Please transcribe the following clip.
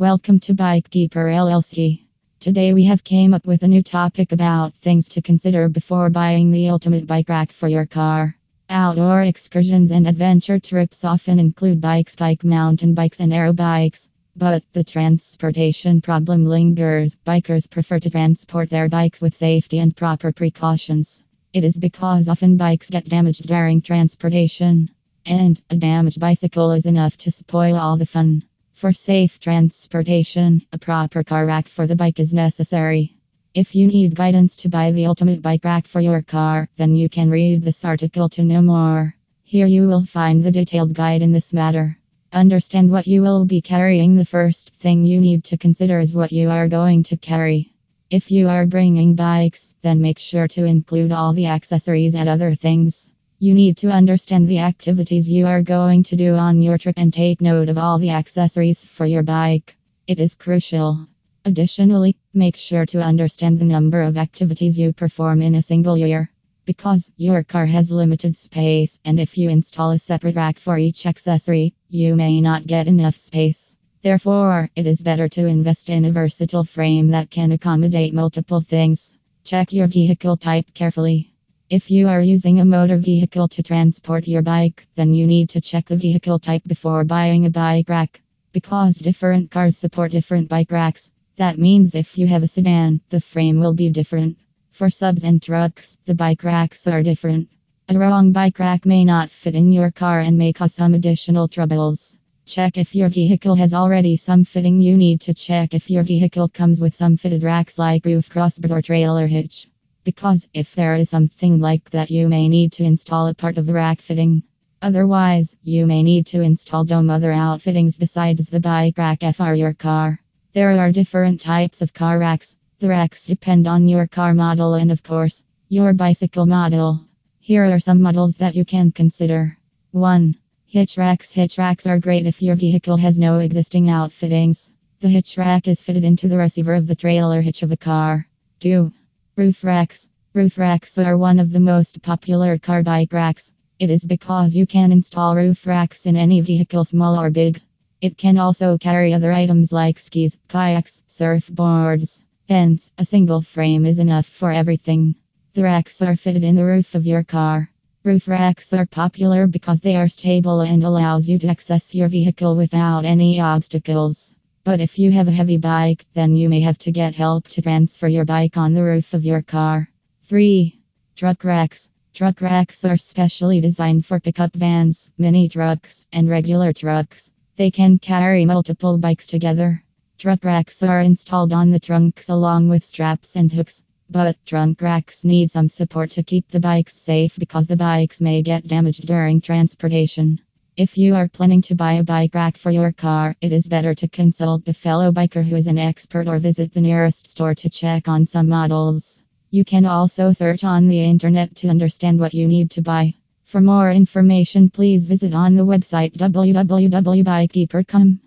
Welcome to BikeKeeper LLC. Today we have came up with a new topic about things to consider before buying the ultimate bike rack for your car. Outdoor excursions and adventure trips often include bikes like mountain bikes and aero bikes. But the transportation problem lingers. Bikers prefer to transport their bikes with safety and proper precautions. It is because often bikes get damaged during transportation. And a damaged bicycle is enough to spoil all the fun. For safe transportation, a proper car rack for the bike is necessary. If you need guidance to buy the ultimate bike rack for your car, then you can read this article to know more. Here you will find the detailed guide in this matter. Understand what you will be carrying. The first thing you need to consider is what you are going to carry. If you are bringing bikes, then make sure to include all the accessories and other things. You need to understand the activities you are going to do on your trip and take note of all the accessories for your bike. It is crucial. Additionally, make sure to understand the number of activities you perform in a single year. Because your car has limited space, and if you install a separate rack for each accessory, you may not get enough space. Therefore, it is better to invest in a versatile frame that can accommodate multiple things. Check your vehicle type carefully. If you are using a motor vehicle to transport your bike, then you need to check the vehicle type before buying a bike rack. Because different cars support different bike racks, that means if you have a sedan, the frame will be different. For subs and trucks, the bike racks are different. A wrong bike rack may not fit in your car and may cause some additional troubles. Check if your vehicle has already some fitting. You need to check if your vehicle comes with some fitted racks like roof crossbars or trailer hitch. Because if there is something like that, you may need to install a part of the rack fitting. Otherwise, you may need to install dome other outfittings besides the bike rack for your car. There are different types of car racks. The racks depend on your car model and, of course, your bicycle model. Here are some models that you can consider. 1. Hitch racks. Hitch racks are great if your vehicle has no existing outfittings. The hitch rack is fitted into the receiver of the trailer hitch of the car. 2. Roof racks. Roof racks are one of the most popular car bike racks. It is because you can install roof racks in any vehicle, small or big. It can also carry other items like skis, kayaks, surfboards. Hence, a single frame is enough for everything. The racks are fitted in the roof of your car. Roof racks are popular because they are stable and allows you to access your vehicle without any obstacles. But if you have a heavy bike, then you may have to get help to transfer your bike on the roof of your car. 3. Truck racks. Truck racks are specially designed for pickup vans, mini trucks, and regular trucks. They can carry multiple bikes together. Truck racks are installed on the trunks along with straps and hooks. But trunk racks need some support to keep the bikes safe because the bikes may get damaged during transportation. If you are planning to buy a bike rack for your car, it is better to consult a fellow biker who is an expert or visit the nearest store to check on some models. You can also search on the internet to understand what you need to buy. For more information, please visit on the website www.bikekeeper.com.